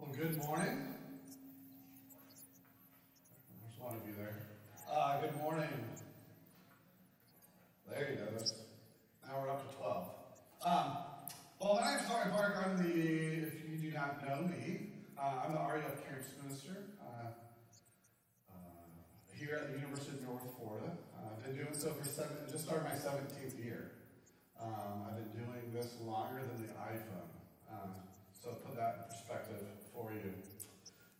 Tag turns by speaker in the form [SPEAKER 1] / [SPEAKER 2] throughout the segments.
[SPEAKER 1] Well, good morning. There's one of you there. Uh, good morning. There you go. Now we're up to 12. Um, well, my name's Harry Park. I'm the, if you do not know me, uh, I'm the RUF Camps Minister uh, uh, here at the University of North Florida. Uh, I've been doing so for seven, just started my 17th year. Um, I've been doing this longer than the iPhone. Um, so put that in perspective for you.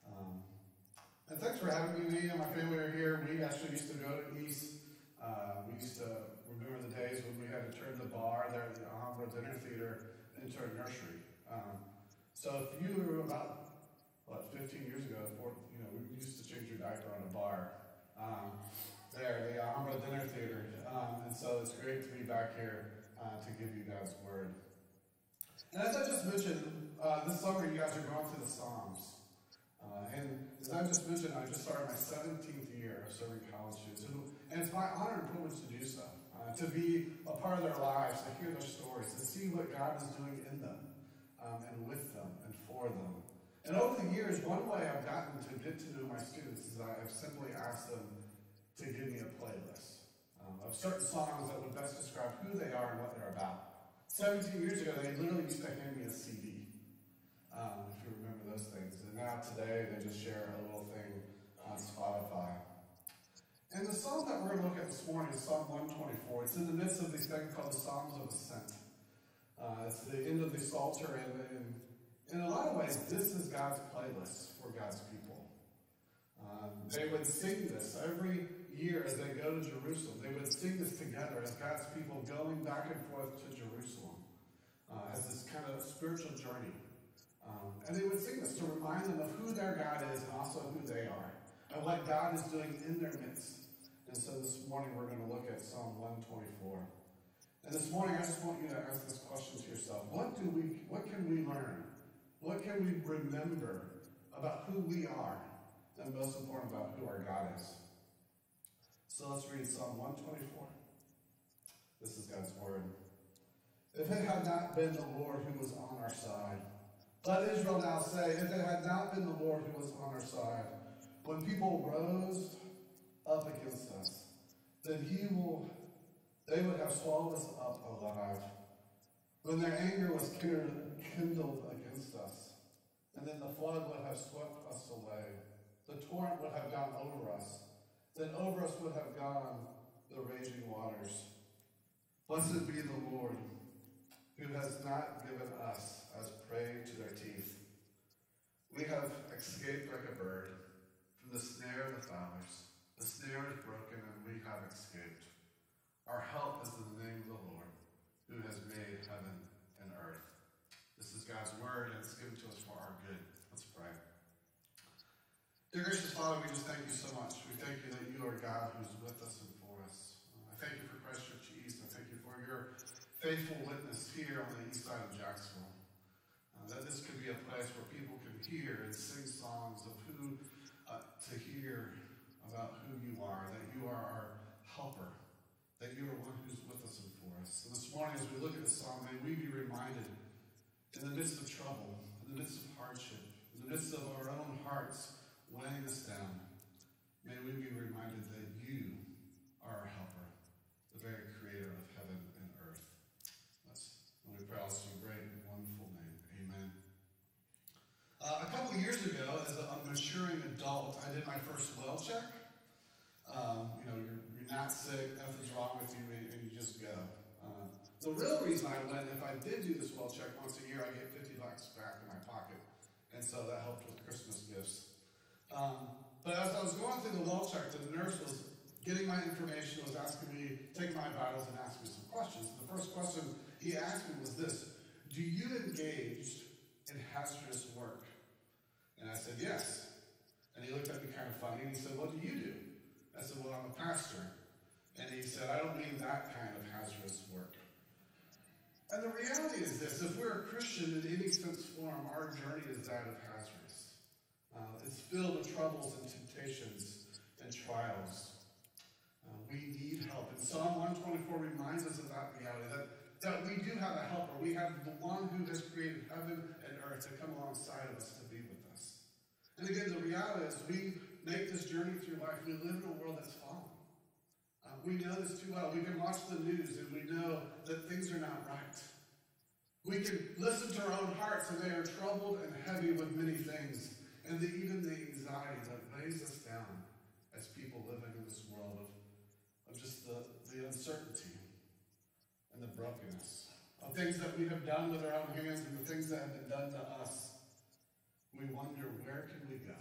[SPEAKER 1] Um, and thanks for having me. Me and my family are here. We actually used to go to East. Uh, we used to remember the days when we had to turn the bar there at the Alhambra Dinner Theater into a nursery. Um, so if you were about what 15 years ago, before, you know, we used to change your diaper on a bar. Um, there, the Alhambra Dinner Theater. Um, and so it's great to be back here uh, to give you God's word. And as I just mentioned, uh, summer you guys are going through the Psalms. Uh, and as I just mentioned, I just started my 17th year of serving college students. And it's my honor and privilege to do so. Uh, to be a part of their lives, to hear their stories, to see what God is doing in them, um, and with them, and for them. And over the years, one way I've gotten to get to know my students is I've simply asked them to give me a playlist um, of certain songs that would best describe who they are and what they're about. 17 years ago, they literally used to hand me a CD, um, if you remember those things. And now today, they just share a little thing on Spotify. And the psalm that we're going to look at this morning is Psalm 124. It's in the midst of these things called the Psalms of Ascent. Uh, it's the end of the Psalter, and, and in a lot of ways, this is God's playlist for God's people. Um, they would sing this every year as they go to Jerusalem. They would sing this together as God's people going back and forth to Jerusalem uh, as this kind of spiritual journey. Um, and they would sing this to remind them of who their God is and also who they are, and what God is doing in their midst. And so this morning we're going to look at Psalm 124. And this morning I just want you to ask this question to yourself. What do we what can we learn? What can we remember about who we are? And most important about who our God is. So let's read Psalm 124. This is God's word. If it had not been the Lord who was on our side, let Israel now say, if it had not been the Lord who was on our side, when people rose up against us, then he will they would have swallowed us up alive. When their anger was kindled against us, and then the flood would have swept us away, the torrent would have gone over us, then over us would have gone the raging waters. Blessed be the Lord, who has not given us as prey to their teeth. We have escaped like a bird from the snare of the fowlers. The snare is broken, and we have escaped. Our help is in the name of the Lord, who has made heaven and earth. This is God's word, and it's given to us for our good. Let's pray. Dear gracious Father, we just thank you so much. We thank you that you are God who's with us and for us. I thank you for Christchurch East. I thank you for your faithful witness here on the east side of this could be a place where people can hear and sing songs of who uh, to hear about who you are, that you are our helper, that you are one who's with us and for us. And this morning, as we look at the song, may we be reminded in the midst of trouble, in the midst of hardship, in the midst of our own hearts weighing us down, may we be reminded that you are our helper, the very creator of heaven and earth. Let's, and we pray also in great and wonderful name. Amen. Uh, a couple of years ago, as a maturing adult, I did my first well check. Um, you know, you're, you're, not sick, nothing's wrong with you, and, and you just go. Uh, the real reason I went, if I did do this well check once a year, I get 50 bucks back in my pocket. And so that helped with Christmas gifts. Um, but as I was going through the well check, the nurse was getting my information, was asking me, taking my vitals and asking me some questions. The first question he asked me was this Do you engage in hazardous work? And I said, Yes. And he looked at me kind of funny and he said, What do you do? I said, Well, I'm a pastor. And he said, I don't mean that kind of hazardous work. And the reality is this if we're a Christian in any sense form, our journey is that of hazardous. Uh, it's filled with troubles and temptations and trials. Uh, we need help. And Psalm 124 reminds us of that reality that, that we do have a helper. We have the one who has created heaven and earth to come alongside of us to be with us. And again, the reality is we make this journey through life. We live in a world that's fallen. Uh, we know this too well. We can watch the news and we know that things are not right. We can listen to our own hearts and they are troubled and heavy with many things. And the, even the anxiety that weighs us down as people living in this world of, of just the, the uncertainty and the brokenness of things that we have done with our own hands and the things that have been done to us. We wonder, where can we go?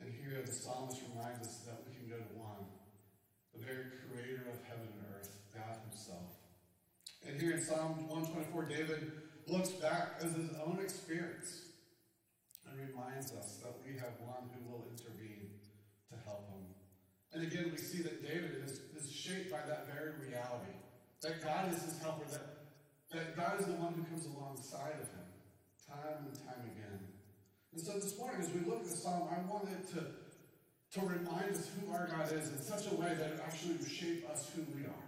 [SPEAKER 1] And here the psalmist reminds us that we can go to one, the very creator of heaven and earth, God himself. And here in Psalm 124, David looks back as his own experience and reminds us that we have one who will intervene to help him. And again, we see that David is, is shaped by that very reality that God is his helper, that, that God is the one who comes alongside of him time and time again. And so this morning, as we look at the psalm, I wanted to, to remind us who our God is in such a way that it actually will shape us who we are.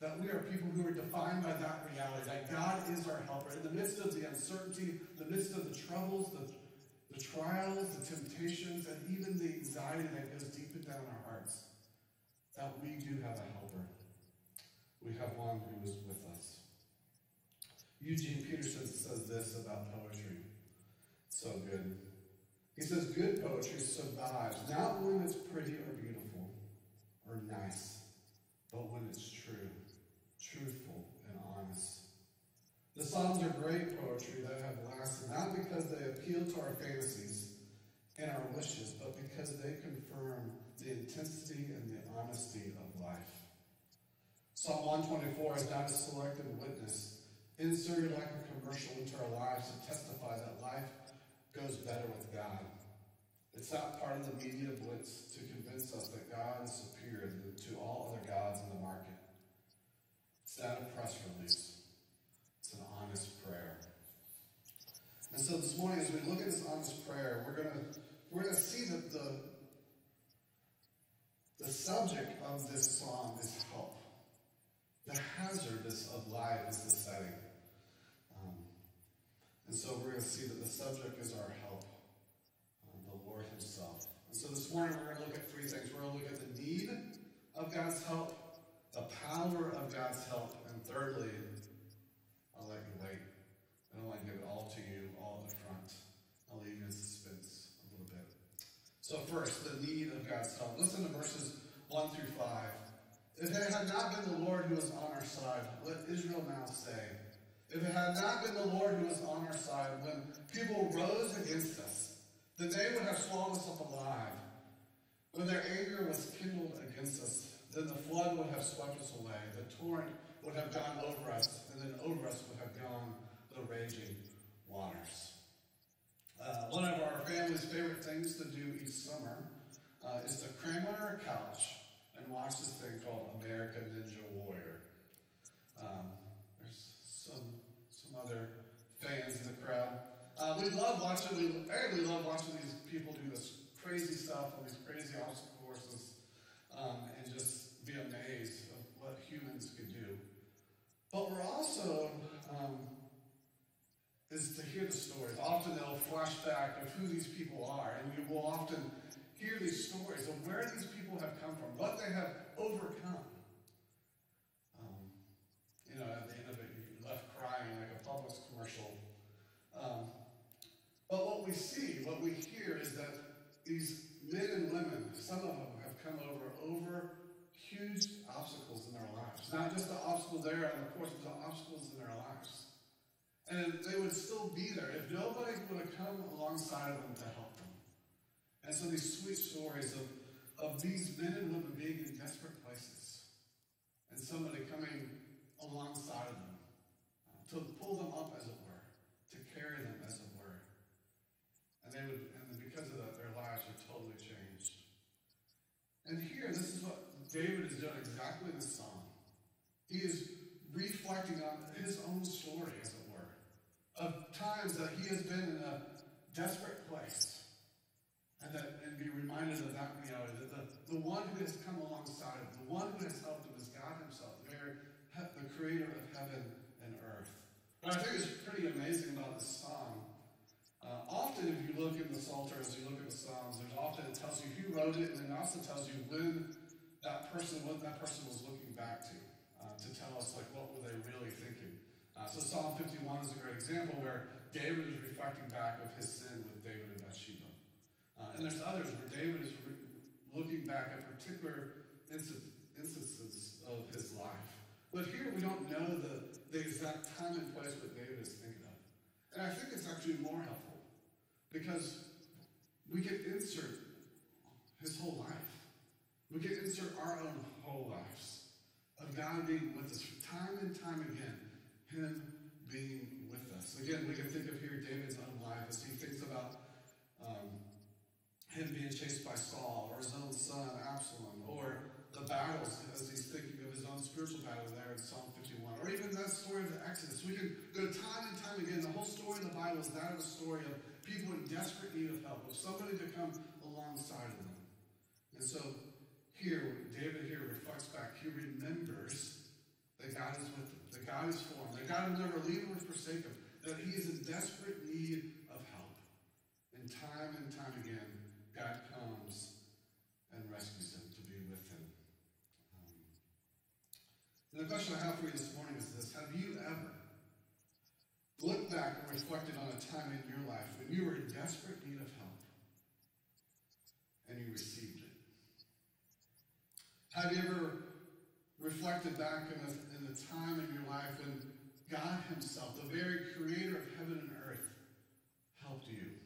[SPEAKER 1] That we are people who are defined by that reality, that God is our helper. In the midst of the uncertainty, the midst of the troubles, the, the trials, the temptations, and even the anxiety that goes deep down our hearts, that we do have a helper we have one who is with us. Eugene Peterson says this about poetry. So good. He says, Good poetry survives not when it's pretty or beautiful or nice, but when it's true, truthful, and honest. The Psalms are great poetry that have lasted not because they appeal to our fantasies and our wishes, but because they confirm the intensity and the honesty of life. Psalm 124 is not a selected witness inserted like a commercial into our lives to testify that life goes better with God. It's not part of the media blitz to convince us that God is superior to all other gods in the market. It's not a press release. It's an honest prayer. And so this morning, as we look at this honest prayer, we're gonna we're gonna see that the the subject of this psalm is help. The hazardous of life is the setting. And so we're going to see that the subject is our help, um, the Lord Himself. And so this morning we're going to look at three things. We're going to look at the need of God's help, the power of God's help, and thirdly, I'll let you wait. I don't want to give it all to you, all the front. I'll leave you in suspense a little bit. So first, the need of God's help. Listen to verses 1 through 5. If it had not been the Lord who was on our side, let Israel now say, if it had not been the Lord who was on our side, when people rose against us, then they would have swallowed us up alive. When their anger was kindled against us, then the flood would have swept us away. The torrent would have gone over us, and then over us would have gone the raging waters. Uh, one of our family's favorite things to do each summer uh, is to cram on our couch and watch this thing called American Ninja Warrior. Um, other fans in the crowd. Uh, we love watching. We, we love watching these people do this crazy stuff on these crazy obstacle courses, um, and just be amazed of what humans can do. But we're also um, is to hear the stories. Often they'll flash back of who these people are, and we will often hear these stories of where these people have come from, what they have overcome. Um, you know, at the end of it, you're left crying like a Publix commercial. Um, but what we see, what we hear, is that these men and women, some of them have come over over huge obstacles in their lives. Not just the obstacle there on the course, but the obstacles in their lives. And they would still be there if nobody would have come alongside of them to help them. And so these sweet stories of, of these men and women being in desperate places and somebody coming alongside of them uh, to pull them up, as it were, to carry them, as it were. And they would, and because of that, their lives are totally changed. And here, this is what David has done exactly in this song. He is reflecting on his own story, as it were, of times that he has been in a desperate place and, that, and be reminded of that reality that the, the one who has come alongside, the one who has helped him is God Himself, the, the creator of heaven and earth. What I think is pretty amazing about this song, uh, often if you look in the Psalter, as you look at the Psalms, there's often it tells you who wrote it, and then it also tells you when that person, what that person was looking back to, uh, to tell us like what were they really thinking. Uh, so Psalm 51 is a great example where David is reflecting back of his sin with David and Bathsheba. Uh, and there's others where David is re- looking back at particular instances of his life. But here we don't know the, the exact time and place what David is thinking of. And I think it's actually more helpful because we can insert his whole life. We can insert our own whole lives of God being with us time and time again, Him being with us. Again, we can think of here David's own life as he thinks about um, him being chased by Saul or his own son Absalom or the battles as he's thinking of his own spiritual battle there in Psalm 51, or even that story of the Exodus. We can go time and time again. The whole story of the Bible is that of a story of people in desperate need of help, of somebody to come alongside of them. And so here, David here reflects back. He remembers that God is with him, that God is for him, that God will never leave him or forsake him, that he is in desperate need of help. And time and time again, God comes and rescues him to be with him. Um, and the question I have for you this morning is this Have you ever looked back and reflected on a time in your life when you were in desperate need of help and you received it? Have you ever reflected back in a, in time in your life when God Himself, the very creator of heaven and earth, helped you,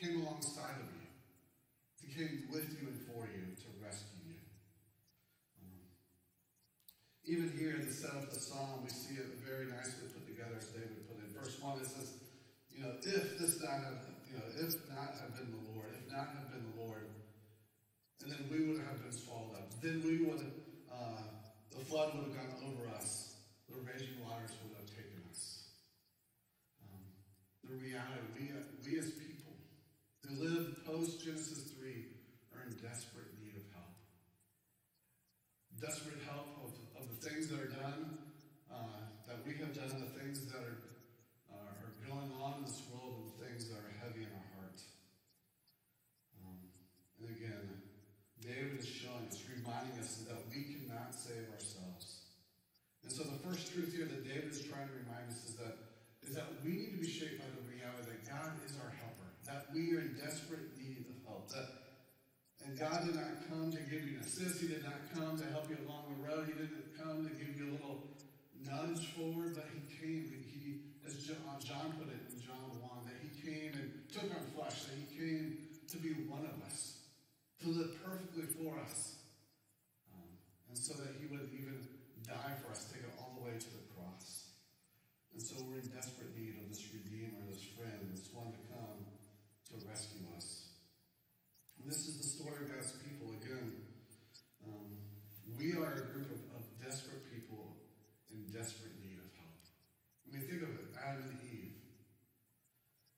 [SPEAKER 1] came alongside of you? came with you and for you to rescue you. Even here in the setup of the psalm, we see it very nicely put together as David put in. 1, it says, you know, if this not have, you know, if not have been the Lord, if not have been the Lord, and then we would have been swallowed up. Then we would, uh, the flood would have gone over us. The raging waters would have taken us. Um, the reality, we, we as people who live post Genesis 3 are in desperate need of help. Desperate help of, of the things that are done, uh, that we have done, the things that are, uh, are going on in this world, and the things that are heavy in our heart. Um, and again, David is showing us, reminding us that we cannot save ourselves. And so the first truth here that David is trying to remind us is that is that we need to be shaped by the reality that God is our helper, that we are in desperate need of help, that and God did not come to give you an assist. He did not come to help you along the road. He didn't come to give you a little nudge forward, but He came. and He, as John, John put it in John 1, that He came and took on flesh, that He came to be one of us, to live perfectly for us. Um, and so that He would even die for us, take it all the way to the cross. And so we're in desperate need of this Redeemer, this friend, this one to come to rescue us. This is the story of God's people again. Um, we are a group of, of, desperate people in desperate need of help. I mean, think of it Adam and Eve.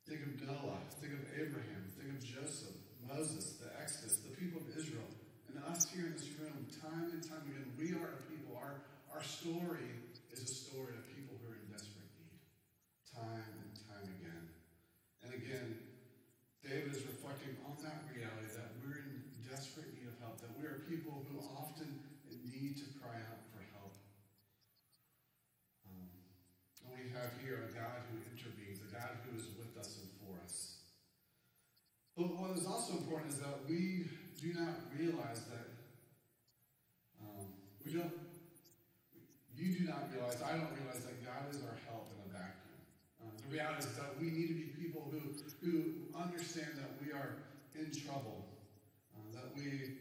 [SPEAKER 1] Think of Noah. Think of Abraham. Think of Joseph, Moses, the Exodus, the people of Israel. And us here in this room, time and time again, we are a people. Our, our story is a story of people who are in desperate need. Time and time again. And again, David is reflecting on that reality that we're in desperate need of help, that we are people who often need to cry out for help. Um, and we have here a God who intervenes, a God who is with us and for us. But what is also important is that we do not realize that um, we don't. You do not realize, I don't realize that God is our help in a vacuum. Uh, the reality is that we need to be people who who understand that we are in trouble, uh, that we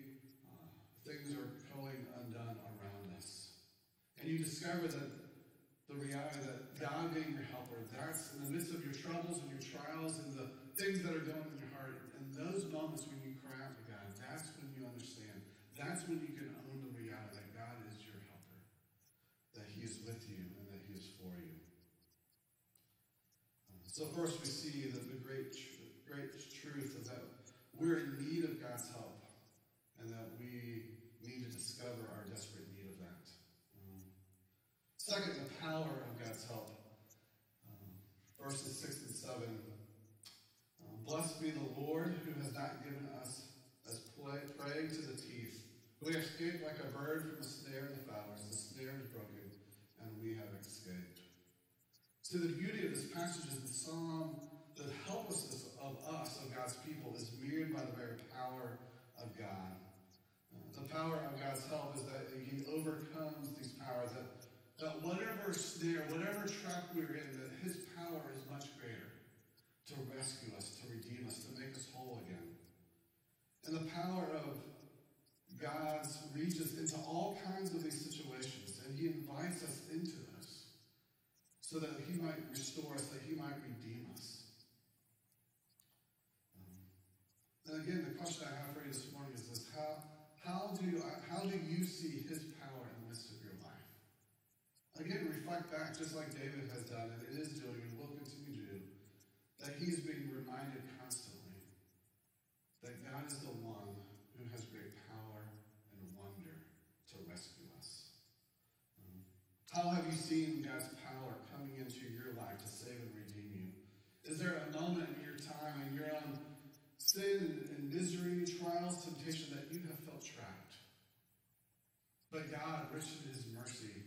[SPEAKER 1] uh, things are going undone around us, and you discover that the reality that God being your helper, that's in the midst of your troubles and your trials and the things that are going in your heart, in those moments when you cry out to God, that's when you understand. That's when you can own the reality that God is your helper, that He is with you and that He is for you. So first we see the, the great, great truth of that we're in need of God's help and that we need to discover our desperate need second, the power of God's help. Um, verses 6 and 7. Um, blessed be the Lord who has not given us as prey to the teeth. We escaped like a bird from the snare of the fowlers. The snare is broken, and we have escaped. So the beauty of this passage is the psalm, the helplessness of us, of God's people, is mirrored by the very power of God. Uh, the power of God's help is that He overcomes these powers, that, that whatever snare, whatever trap we're in, that His power is much greater to rescue us, to redeem us, to make us whole again. And the power of God's reaches into all kinds of these situations, and He invites us into this so that He might restore us, that He might redeem us. Um, and again, the question I have for you this morning is this: How how do how do you see His power in the midst of your life? Again, reflect back, just like David has done, and it is doing, and will continue to do, that He is being reminded constantly that God is the one who has great power and wonder to rescue us. Um, how have you seen God's power coming into your life to save and redeem you? Is there a moment in your time, in your own sin and misery, trials, temptation that you have felt trapped? But God, rich in His mercy,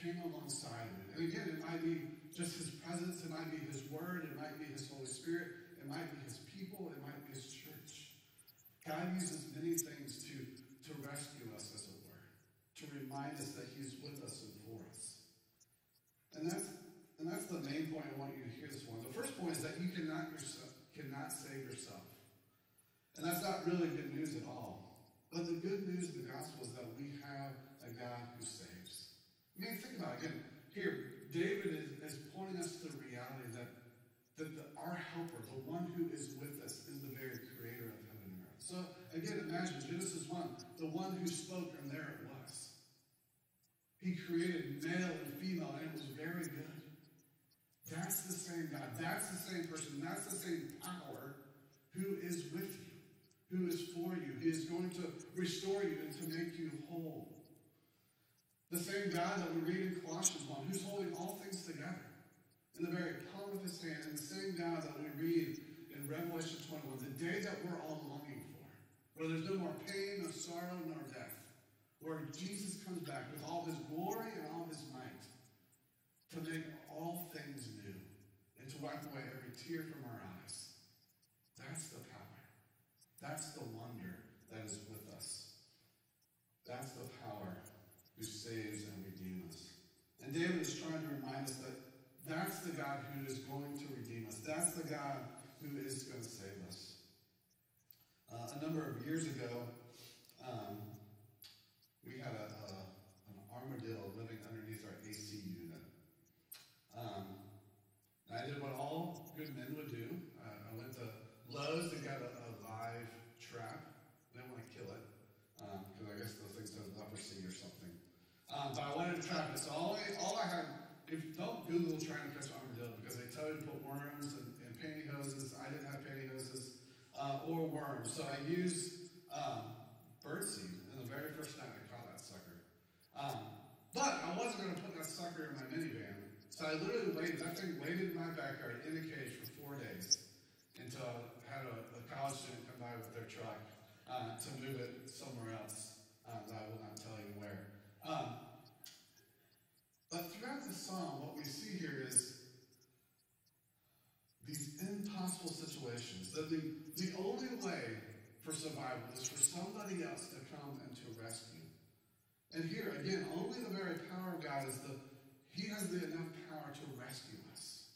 [SPEAKER 1] came alongside of it. And again, it might be just His presence, it might be His Word, it might be His Holy Spirit, it might be His people, it might be His church. God uses many things to, to rescue us, as it were, to remind us that He's with us and for us. And that's and that's the main point I want you to hear this morning. The first point is that you cannot yourself cannot save yourself. And that's not really good news at all. But the good news of the gospel is that we have a God who saves. I mean, think about it again. Here, David is, is pointing us to the reality that, that the, our helper, the one who is with us, is the very creator of heaven and earth. So, again, imagine Genesis 1, the one who spoke, and there it was. He created male and female, and it was very good. That's the same God. That's the same person. That's the same power who is with you, who is for you. He is going to restore you and to make you whole. The same God that we read in Colossians 1, who's holding all things together in the very palm of his hand, and the same God that we read in Revelation 21, the day that we're all longing for, where there's no more pain, no sorrow, nor death, where Jesus comes back with all his glory and all his might to make all things new and to wipe away every tear from our eyes. That's the power. That's the wonder that is with us. That's the power who saves and redeems us. And David is trying to remind us that that's the God who is going to redeem us. That's the God who is going to save us. Uh, a number of years ago, um, we had a, a, an armadillo living underneath our AC unit. Um, I did what all good men would do. Uh, I went to Lowe's and got a, a live trap. I didn't want to kill it because I guess those things have leprosy or something. Um, but I wanted to trap it. So all I, all I had, if don't Google trying to catch armadillo because they tell you to put worms and, and pantyhoses. I didn't have pantyhoses uh, or worms, so I used um, birdseed. And the very first time I caught that sucker. Um, but I wasn't going to put that sucker in my minivan. So I literally waited. That thing waited in my backyard in a cage for four days until I had a, a college student come by with their truck uh, to move it somewhere else. Um, that I will not tell you where. Um, but throughout the psalm, what we see here is these impossible situations. That the, the only way for survival is for somebody else to come and to rescue. And here, again, only the very power of God is the, He has the enough power to rescue us.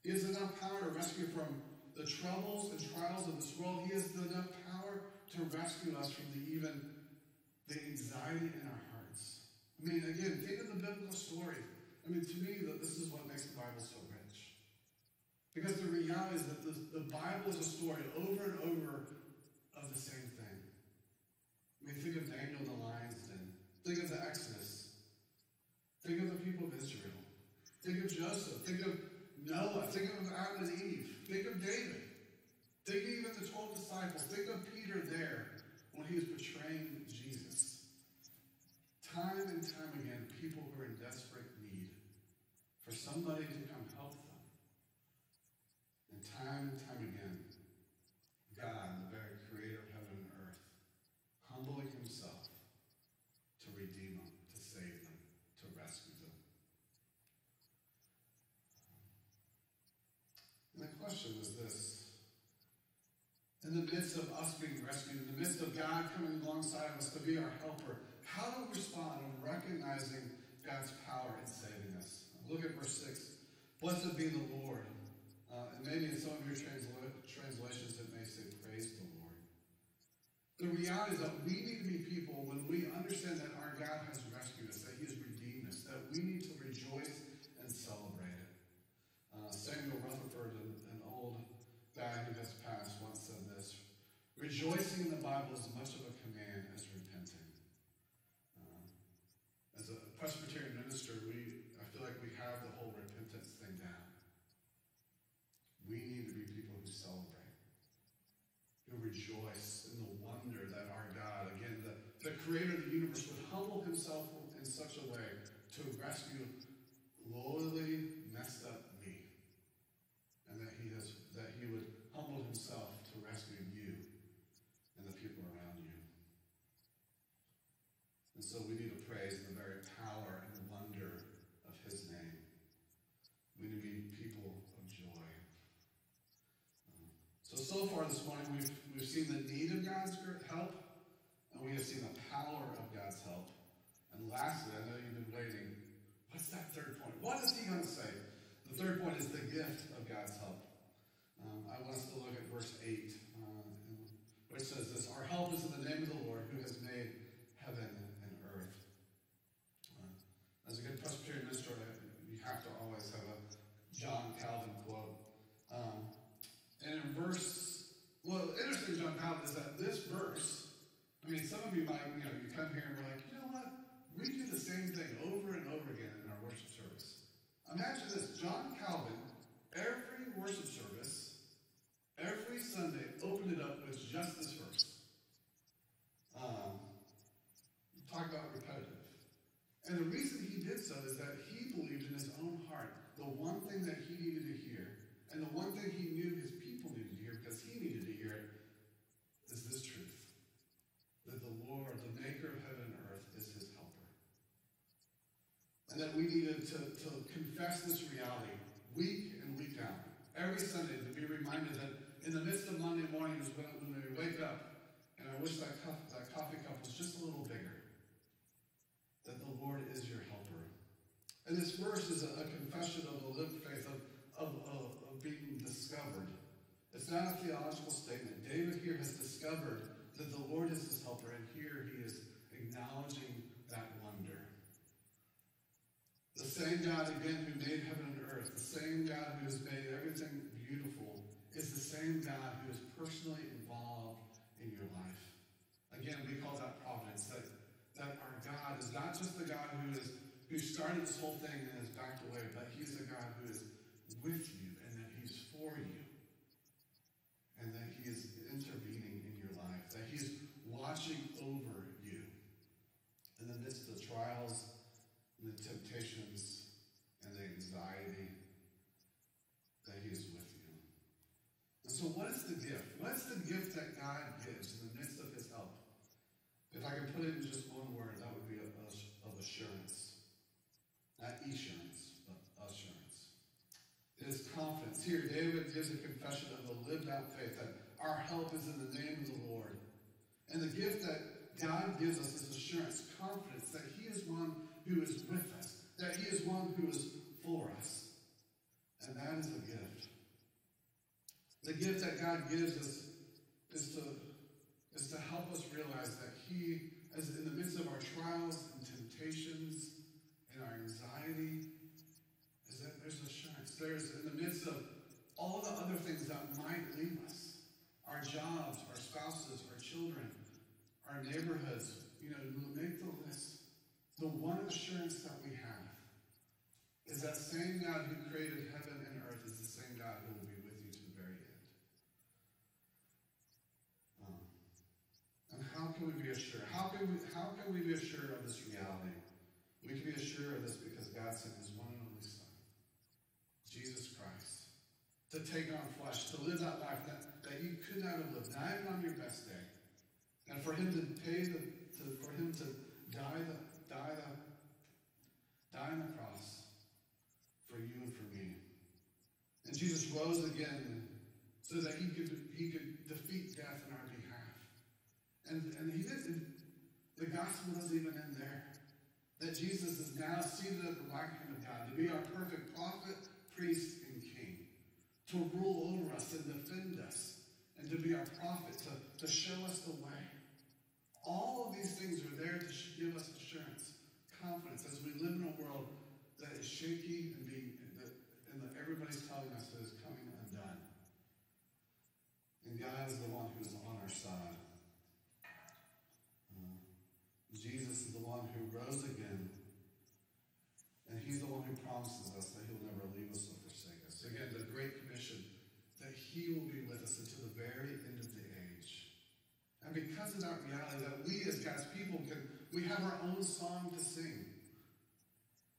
[SPEAKER 1] He has enough power to rescue from the troubles and trials of this world. He has the enough power to rescue us from the even the anxiety in our hearts. I mean, again, think of the biblical story. I mean, to me, this is what makes the Bible so rich. Because the reality is that the, the Bible is a story over and over the same thing. I mean, think of Daniel in the lion's den. Think of the Exodus. Think of the people of Israel. Think of Joseph. Think of Noah. Think of Adam and Eve. Think of David. Think of even the 12 disciples. Think of Peter there when he was betraying Jesus. Time and time again, people were in desperate need for somebody to come help them. And time and time again, question is this. In the midst of us being rescued, in the midst of God coming alongside of us to be our helper, how do we respond in recognizing God's power in saving us? Look at verse 6. Blessed be the Lord. Uh, and maybe in some of your transla- translations it may say, Praise the Lord. The reality is that we need to be people when we understand that our God has rescued us, that He has redeemed us, that we need to rejoice and celebrate it. Uh, Samuel Rutherford, an, an old guy who has passed, once said this In the much of a command as repenting. Uh, as a Presbyterian minister, we I feel like we have the whole repentance thing down. We need to be people who celebrate, who rejoice in the wonder that our God, again, the, the creator of the universe, would humble himself in such a way to rescue lowly, messed up me. And that he has that he would humble himself to rescue you and the people around you. And so we need to praise the very power and wonder of his name. We need to be people of joy. So, so far this morning, we've, we've seen the need of God's help, and we have seen the power of God's help. And lastly, I know you've been waiting. What's that third point? What is he going to say? The third point is the gift of God's help. Um, I want us to look at verse 8, uh, which says this Our help is in the name of the Lord who has made heaven and earth. Uh, as a good Presbyterian minister, you have to always have a John Calvin quote. Um, and in verse, well, interesting, John Calvin, is that this verse, I mean, some of you might, you know, you come here and we're like, you know what? We do the same thing over and over again in our worship service. Imagine this John Calvin, every worship service, every Sunday, opened it up with just this verse. Um, talk about repetitive. And the reason he did so is that he believed in his own heart the one thing that he needed to hear, and the one thing he knew his people needed to hear because he needed to hear it, is this truth that the Lord, the maker of heaven and earth, is his helper. And that we needed to, to confess this reality week and week out. Every Sunday to be reminded that in the midst of Monday morning is when, when we wake up, and I wish that, cup, that coffee cup was just a little bigger, that the Lord is your helper. And this verse is a, a confession of the lived faith, of, of, of, of being discovered. It's not a theological statement. David here has discovered that the Lord is his helper, and here he is acknowledging that wonder. The same God, again, who made heaven and earth, the same God who has made everything beautiful, is the same God who is personally involved in your life. Again, we call that providence, that, that our God is not just the God who is who started this whole thing and has backed away, but he's a God who is with you and that he's for you. And that he is intervening in your life, that he's watching over you in the midst of the trials and the temptations and the anxiety, that he is with you. And so, what is the gift? What is the gift that God gives in the midst of his help? If I can put it in just one word, that would be of assurance. Not assurance, but assurance. It is confidence. Here, David a confession of a lived out faith that our help is in the name of the Lord. And the gift that God gives us is assurance, confidence that He is one who is with us, that He is one who is for us. And that is a gift. The gift that God gives us is to, is to help us realize that He, as in the midst of our trials and temptations, and our anxiety is that there's assurance. There's in the midst of all the other things that might leave us, our jobs, our spouses, our children, our neighborhoods, you know, make the list. The one assurance that we have is that same God who created heaven and earth is the same God who will be with you to the very end. Um, and how can we be assured? How can we, how can we be assured of this reality? We can be assured of this because God sent his one and only Son, Jesus Christ, to take on flesh, to live that life that, that you could not have lived, not even on your best day. And for him to pay the, to, for him to die the, die the, die on the cross for you and for me. And Jesus rose again so that he could, he could defeat death in our behalf. And, and he didn't, the gospel doesn't even end there. That Jesus is now seated at the right hand of God to be our perfect prophet, priest, to rule over us and defend us, and to be our prophet, to, to show us the way. All of these things are there to give us assurance, confidence, as we live in a world that is shaky and being, that, and that everybody's telling us that is coming undone. And God is the one who is on our side. Uh, Jesus is the one who rose again, and He's the one who promises us that He'll never leave us or forsake us. Again, the Great Commission that He will be with us until the very end of the age. Because of that reality, that we as God's people can, we have our own song to sing.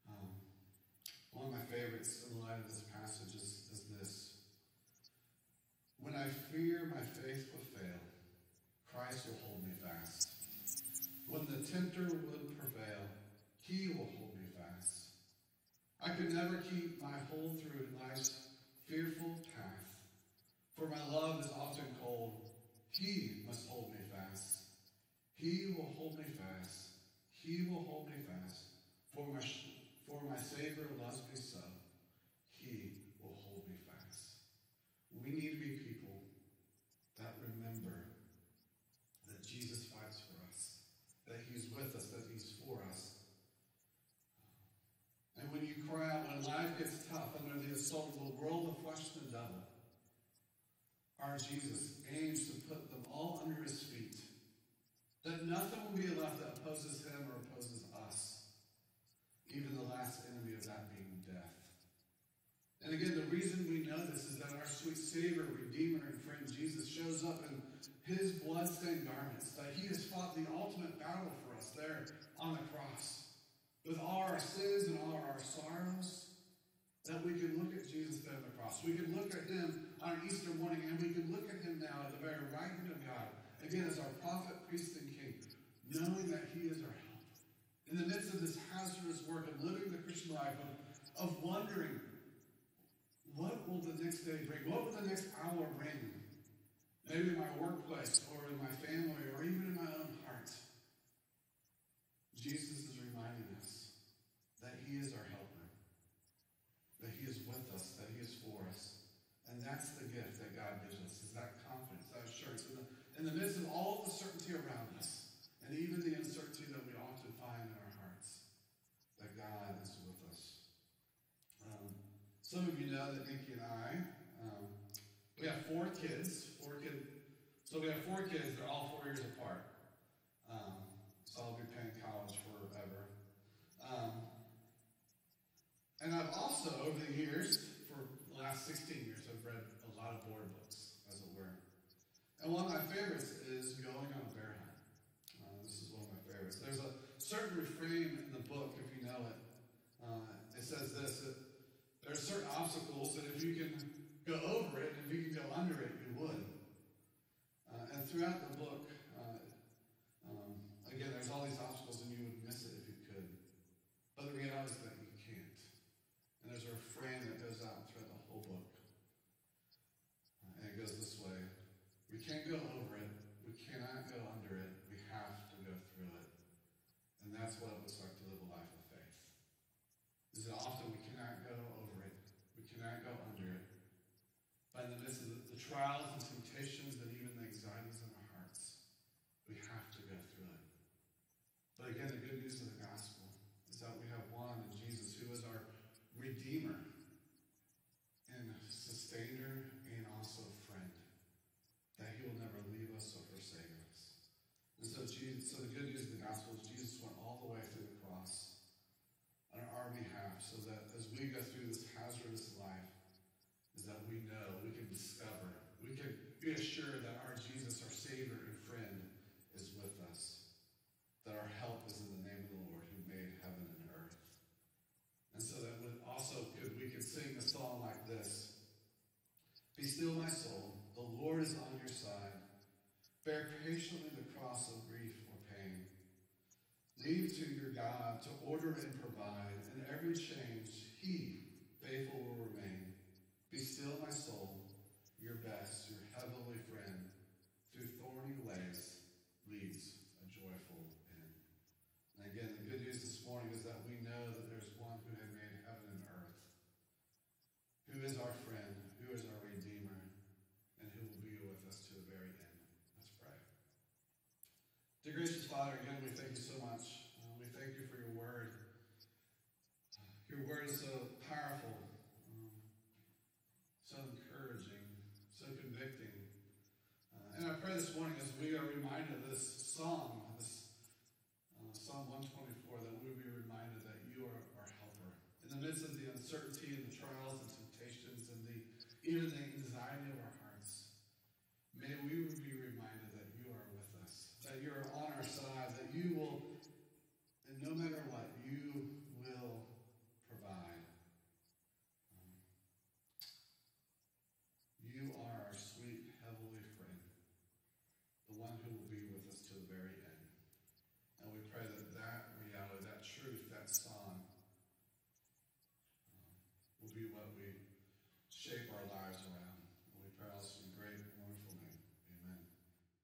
[SPEAKER 1] Um, one of my favorites in the light of this passage is, is this. When I fear my faith will fail, Christ will hold me fast. When the tempter would prevail, he will hold me fast. I could never keep my hold through life's fearful path, for my love is often cold. He must hold me. He will hold me fast. He will hold me fast. For my, for my Savior loves me so. He will hold me fast. We need to be people that remember that Jesus fights for us, that He's with us, that He's for us. And when you cry out, when life gets tough under the assault of the world, the flesh, and the devil, our Jesus aims to put them all under his feet. Nothing will be left that opposes him or opposes us. Even the last enemy of that being death. And again, the reason we know this is that our sweet Savior, Redeemer, and friend Jesus shows up in his bloodstained garments. That he has fought the ultimate battle for us there on the cross. With all our sins and all our sorrows, that we can look at Jesus there on the cross. We can look at him on Easter morning, and we can look at him now at the very right hand of God, again as our prophet, priest, and king, knowing that he is our help. In the midst of this hazardous work of living the Christian life, of, of wondering, what will the next day bring? What will the next hour bring? Maybe in my workplace, or in my family, or even in my own heart. Jesus is reminding us that he is our helper, that he is with us, that he is for us. And that's the gift that God gives us, is that confidence, that assurance. In the, in the midst of all the certainty around us, and even the uncertainty that we often find in our hearts, that God is with us. Um, some of you know that Nikki and I, um, we have four kids, four kids. So we have four kids, they're all four years apart. Um, so I'll be paying college forever. Um, and I've also, over the years, for the last 16 years, I've read a lot of board books, as it were. And one of my favorites is Going on a Bear Hunt. Uh, this is one of my favorites. There's a certain refrain in the book, if you know it. Uh, it says this that there are certain obstacles that if you can go over it, and if you could go under it, you would. Uh, and throughout the book, uh, um, again, there's all these obstacles and you would miss it if you could. But the reality is that you can't. And there's a refrain that goes out throughout the whole book. Uh, and it goes this way We can't go over it, we cannot go under it, we have to go through it. And that's what it looks like to live a life of faith. Is that often we cannot go over it, we cannot go under it. But in the midst of the, the trials and temptations and even the anxieties in our hearts, we have to go through it. But again, the good news of the gospel is that we have one in Jesus who is our Redeemer and Sustainer and also friend. That He will never leave us or forsake us. And so, Jesus, so the good news of the gospel is Jesus went all the way through the cross on our behalf, so that as we go through this hazardous life, is that we know, we can discover, we can be assured that our Jesus, our Savior and friend, is with us. That our help is in the name of the Lord who made heaven and earth. And so that we also could we could sing a song like this. Be still my soul, the Lord is on your side. Bear patiently the cross of grief or pain. Leave to your God to order and provide. In every change, He faithful will remain. Be still, my soul, your best, your heavenly friend, through thorny ways leads a joyful end. And again, the good news this morning is that we know that there's one who had made heaven and earth, who is our friend, who is our Redeemer, and who will be with us to the very end. Let's pray. Dear gracious Father, again, we thank you so much. Uh, we thank you for your word. Your word is so powerful, um, so encouraging, so convicting. Uh, and I pray this morning as we are reminded of this song, this uh, Psalm 124, that we be reminded that you are our helper. In the midst of the uncertainty and the trials and temptations and the even the